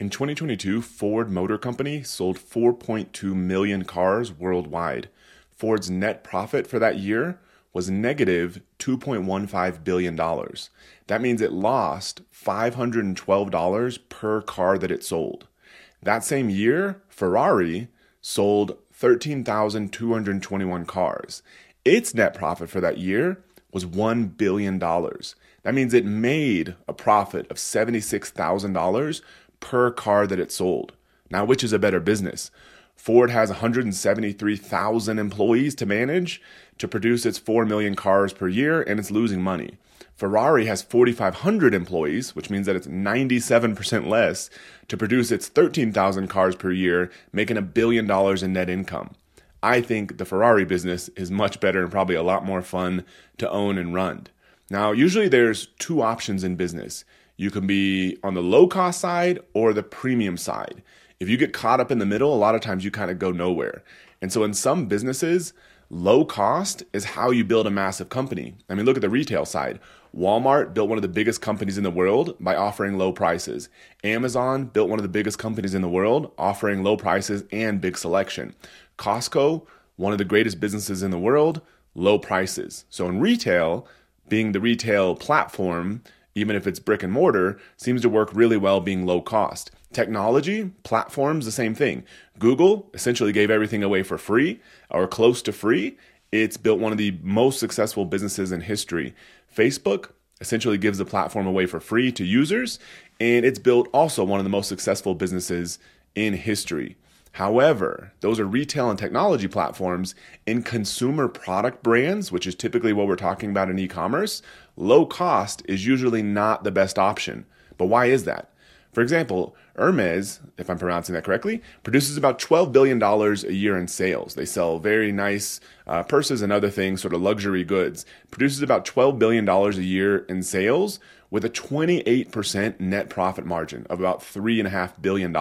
In 2022, Ford Motor Company sold 4.2 million cars worldwide. Ford's net profit for that year was negative $2.15 billion. That means it lost $512 per car that it sold. That same year, Ferrari sold 13,221 cars. Its net profit for that year was $1 billion. That means it made a profit of $76,000 per car that it sold. Now, which is a better business? Ford has 173,000 employees to manage to produce its 4 million cars per year, and it's losing money. Ferrari has 4,500 employees, which means that it's 97% less to produce its 13,000 cars per year, making a billion dollars in net income. I think the Ferrari business is much better and probably a lot more fun to own and run. Now, usually there's two options in business. You can be on the low cost side or the premium side. If you get caught up in the middle, a lot of times you kind of go nowhere. And so in some businesses, low cost is how you build a massive company. I mean, look at the retail side. Walmart built one of the biggest companies in the world by offering low prices. Amazon built one of the biggest companies in the world offering low prices and big selection. Costco, one of the greatest businesses in the world, low prices. So in retail, being the retail platform, even if it's brick and mortar, seems to work really well being low cost. Technology, platforms, the same thing. Google essentially gave everything away for free or close to free. It's built one of the most successful businesses in history. Facebook essentially gives the platform away for free to users, and it's built also one of the most successful businesses in history. However, those are retail and technology platforms. In consumer product brands, which is typically what we're talking about in e commerce, low cost is usually not the best option. But why is that? For example, Hermes, if I'm pronouncing that correctly, produces about $12 billion a year in sales. They sell very nice uh, purses and other things, sort of luxury goods. Produces about $12 billion a year in sales with a 28% net profit margin of about $3.5 billion.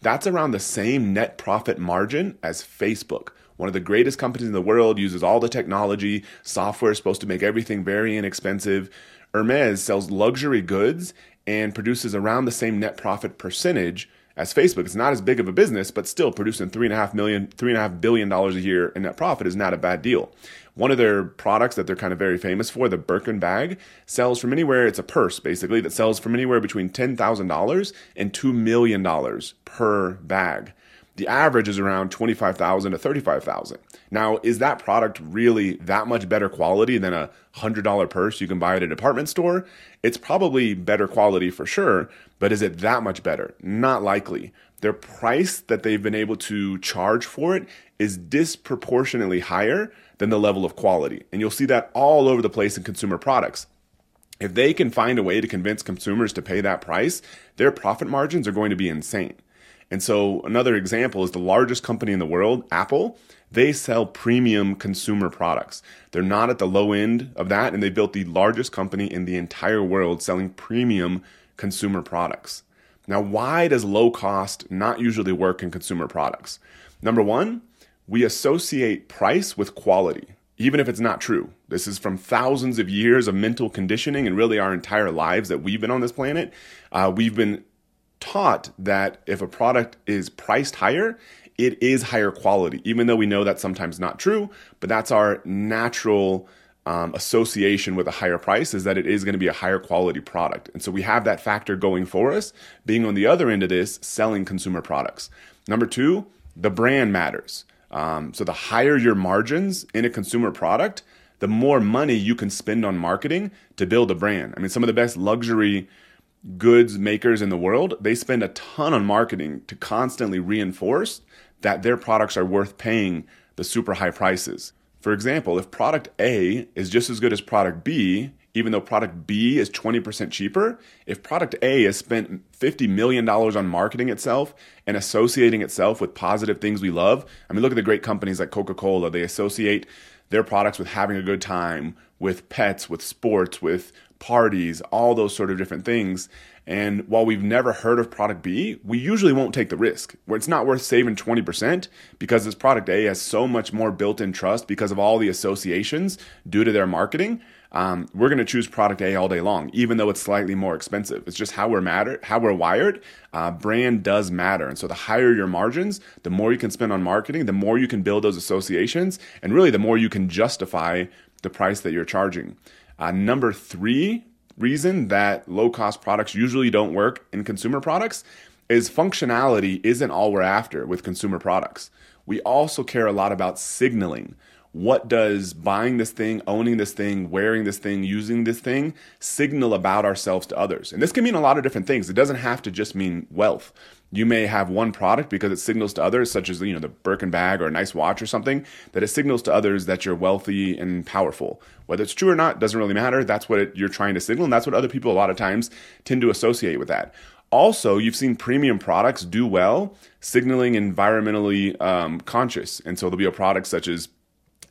That's around the same net profit margin as Facebook. One of the greatest companies in the world uses all the technology. Software is supposed to make everything very inexpensive. Hermes sells luxury goods and produces around the same net profit percentage as Facebook. It's not as big of a business, but still producing three and a half million, three and a half billion dollars a year in net profit is not a bad deal. One of their products that they're kind of very famous for, the Birkin bag, sells from anywhere, it's a purse basically, that sells from anywhere between $10,000 and $2 million per bag. The average is around 25,000 to 35,000. Now, is that product really that much better quality than a $100 purse you can buy at a department store? It's probably better quality for sure, but is it that much better? Not likely. Their price that they've been able to charge for it is disproportionately higher than the level of quality. And you'll see that all over the place in consumer products. If they can find a way to convince consumers to pay that price, their profit margins are going to be insane. And so, another example is the largest company in the world, Apple. They sell premium consumer products. They're not at the low end of that, and they built the largest company in the entire world selling premium consumer products. Now, why does low cost not usually work in consumer products? Number one, we associate price with quality, even if it's not true. This is from thousands of years of mental conditioning and really our entire lives that we've been on this planet. Uh, we've been taught that if a product is priced higher, it is higher quality, even though we know that's sometimes not true, but that's our natural um, association with a higher price is that it is going to be a higher quality product. And so we have that factor going for us, being on the other end of this, selling consumer products. Number two, the brand matters. Um, so the higher your margins in a consumer product, the more money you can spend on marketing to build a brand. I mean, some of the best luxury goods makers in the world, they spend a ton on marketing to constantly reinforce that their products are worth paying the super high prices. For example, if product A is just as good as product B, even though product B is 20% cheaper, if product A has spent $50 million on marketing itself and associating itself with positive things we love, I mean, look at the great companies like Coca Cola. They associate their products with having a good time, with pets, with sports, with parties, all those sort of different things. And while we've never heard of product B, we usually won't take the risk where it's not worth saving 20% because this product A has so much more built in trust because of all the associations due to their marketing um, we're going to choose product A all day long, even though it's slightly more expensive. It's just how we're matter, how we're wired. Uh, brand does matter, and so the higher your margins, the more you can spend on marketing, the more you can build those associations, and really the more you can justify the price that you're charging. Uh, number three reason that low cost products usually don't work in consumer products is functionality isn't all we're after with consumer products. We also care a lot about signaling what does buying this thing, owning this thing, wearing this thing, using this thing signal about ourselves to others? And this can mean a lot of different things. It doesn't have to just mean wealth. You may have one product because it signals to others, such as you know the Birkin bag or a nice watch or something, that it signals to others that you're wealthy and powerful. Whether it's true or not doesn't really matter. That's what it, you're trying to signal, and that's what other people a lot of times tend to associate with that. Also, you've seen premium products do well, signaling environmentally um, conscious, and so there'll be a product such as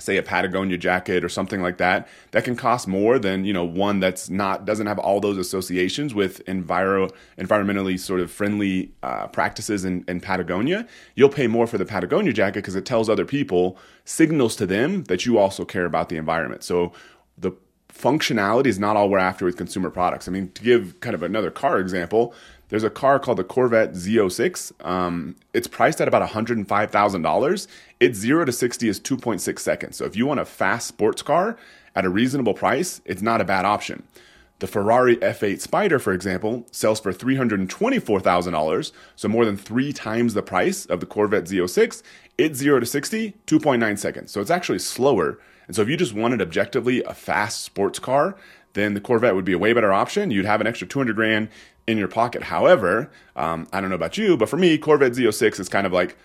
say a Patagonia jacket or something like that that can cost more than you know one that's not doesn't have all those associations with enviro environmentally sort of friendly uh, practices in, in Patagonia. You'll pay more for the Patagonia jacket because it tells other people signals to them that you also care about the environment. So the functionality is not all we're after with consumer products. I mean to give kind of another car example there's a car called the Corvette Z06. Um, it's priced at about $105,000. Its 0 to 60 is 2.6 seconds. So if you want a fast sports car at a reasonable price, it's not a bad option. The Ferrari F8 Spider, for example, sells for $324,000, so more than three times the price of the Corvette Z06. It's 0 to 60, 2.9 seconds. So it's actually slower. And so if you just wanted objectively a fast sports car, then the Corvette would be a way better option. You'd have an extra 200 grand in your pocket. However, um, I don't know about you, but for me, Corvette Z06 is kind of like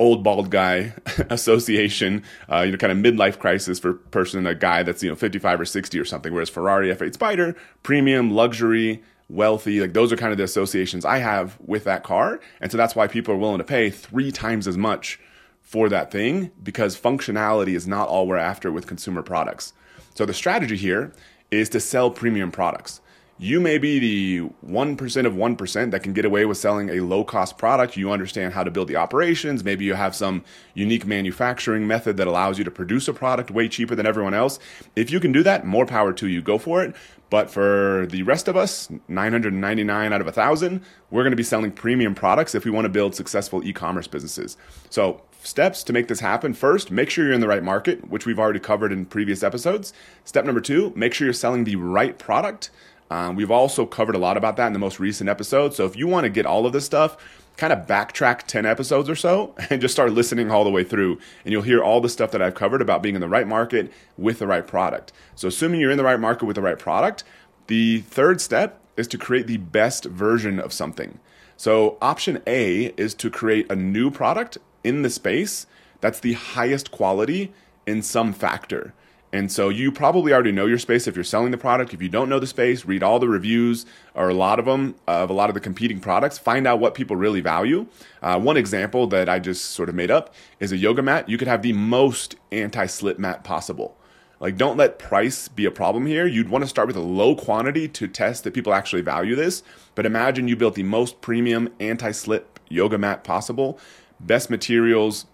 old bald guy association, uh, you know, kind of midlife crisis for person, a guy that's, you know, 55 or 60 or something. Whereas Ferrari F8 Spider, premium, luxury, wealthy, like those are kind of the associations I have with that car. And so that's why people are willing to pay three times as much for that thing because functionality is not all we're after with consumer products. So the strategy here is to sell premium products you may be the 1% of 1% that can get away with selling a low cost product. You understand how to build the operations. Maybe you have some unique manufacturing method that allows you to produce a product way cheaper than everyone else. If you can do that, more power to you. Go for it. But for the rest of us, 999 out of 1,000, we're going to be selling premium products if we want to build successful e commerce businesses. So, steps to make this happen first, make sure you're in the right market, which we've already covered in previous episodes. Step number two, make sure you're selling the right product. Um, we've also covered a lot about that in the most recent episode. So if you want to get all of this stuff, kind of backtrack 10 episodes or so and just start listening all the way through. And you'll hear all the stuff that I've covered about being in the right market with the right product. So, assuming you're in the right market with the right product, the third step is to create the best version of something. So, option A is to create a new product in the space that's the highest quality in some factor. And so you probably already know your space if you're selling the product. If you don't know the space, read all the reviews or a lot of them of a lot of the competing products. Find out what people really value. Uh, one example that I just sort of made up is a yoga mat. You could have the most anti slip mat possible. Like, don't let price be a problem here. You'd want to start with a low quantity to test that people actually value this. But imagine you built the most premium anti slip yoga mat possible, best materials,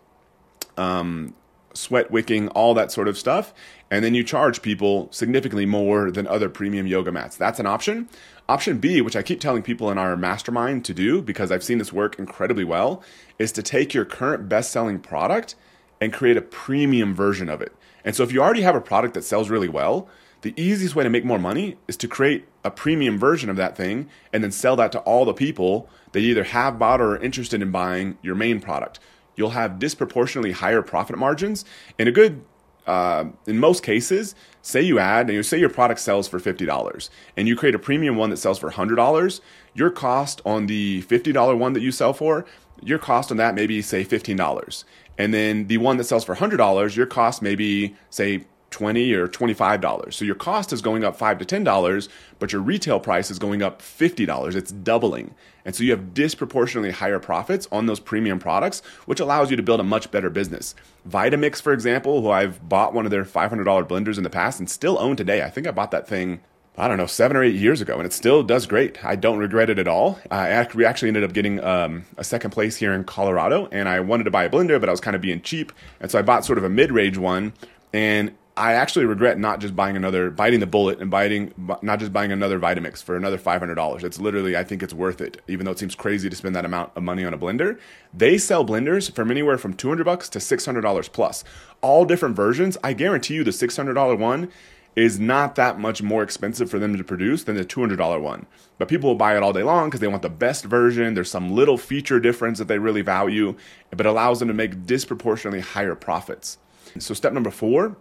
um, sweat wicking, all that sort of stuff. And then you charge people significantly more than other premium yoga mats. That's an option. Option B, which I keep telling people in our mastermind to do because I've seen this work incredibly well, is to take your current best selling product and create a premium version of it. And so if you already have a product that sells really well, the easiest way to make more money is to create a premium version of that thing and then sell that to all the people that either have bought or are interested in buying your main product you'll have disproportionately higher profit margins. In a good, uh, in most cases, say you add, and you say your product sells for $50 and you create a premium one that sells for $100, your cost on the $50 one that you sell for, your cost on that maybe say $15. And then the one that sells for $100, your cost maybe say 20 or $25. So your cost is going up 5 to $10, but your retail price is going up $50. It's doubling. And so you have disproportionately higher profits on those premium products, which allows you to build a much better business. Vitamix, for example, who I've bought one of their $500 blenders in the past and still own today. I think I bought that thing I don't know, seven or eight years ago, and it still does great. I don't regret it at all. I we actually ended up getting um, a second place here in Colorado, and I wanted to buy a blender, but I was kind of being cheap, and so I bought sort of a mid-range one and I actually regret not just buying another, biting the bullet and biting, not just buying another Vitamix for another $500. It's literally, I think it's worth it, even though it seems crazy to spend that amount of money on a blender. They sell blenders from anywhere from 200 bucks to $600 plus. All different versions. I guarantee you the $600 one is not that much more expensive for them to produce than the $200 one. But people will buy it all day long because they want the best version. There's some little feature difference that they really value, but allows them to make disproportionately higher profits. So, step number four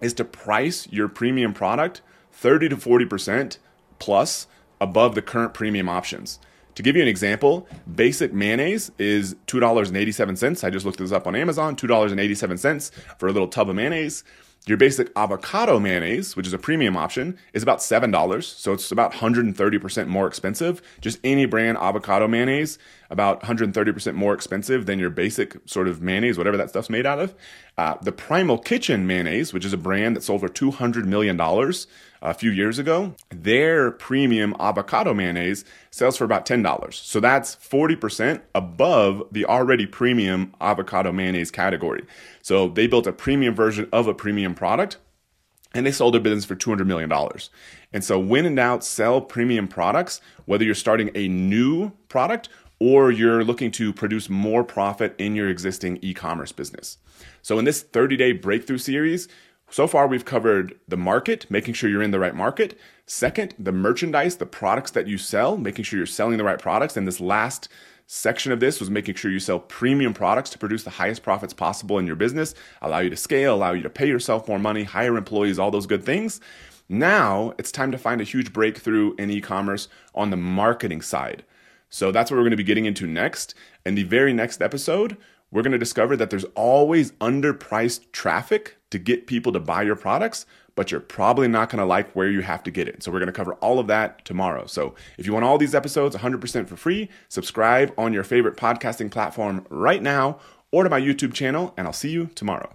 is to price your premium product 30 to 40% plus above the current premium options. To give you an example, basic mayonnaise is $2.87. I just looked this up on Amazon, $2.87 for a little tub of mayonnaise. Your basic avocado mayonnaise, which is a premium option, is about $7. So it's about 130% more expensive. Just any brand avocado mayonnaise, about 130% more expensive than your basic sort of mayonnaise, whatever that stuff's made out of. Uh, the Primal Kitchen mayonnaise, which is a brand that sold for $200 million a few years ago, their premium avocado mayonnaise sells for about $10. So that's 40% above the already premium avocado mayonnaise category. So they built a premium version of a premium product and they sold their business for $200 million. And so, when in doubt, sell premium products, whether you're starting a new product or you're looking to produce more profit in your existing e commerce business. So, in this 30 day breakthrough series, so far, we've covered the market, making sure you're in the right market. Second, the merchandise, the products that you sell, making sure you're selling the right products. And this last section of this was making sure you sell premium products to produce the highest profits possible in your business, allow you to scale, allow you to pay yourself more money, hire employees, all those good things. Now it's time to find a huge breakthrough in e commerce on the marketing side. So that's what we're going to be getting into next. In the very next episode, we're going to discover that there's always underpriced traffic to get people to buy your products, but you're probably not going to like where you have to get it. So we're going to cover all of that tomorrow. So if you want all these episodes 100% for free, subscribe on your favorite podcasting platform right now or to my YouTube channel, and I'll see you tomorrow.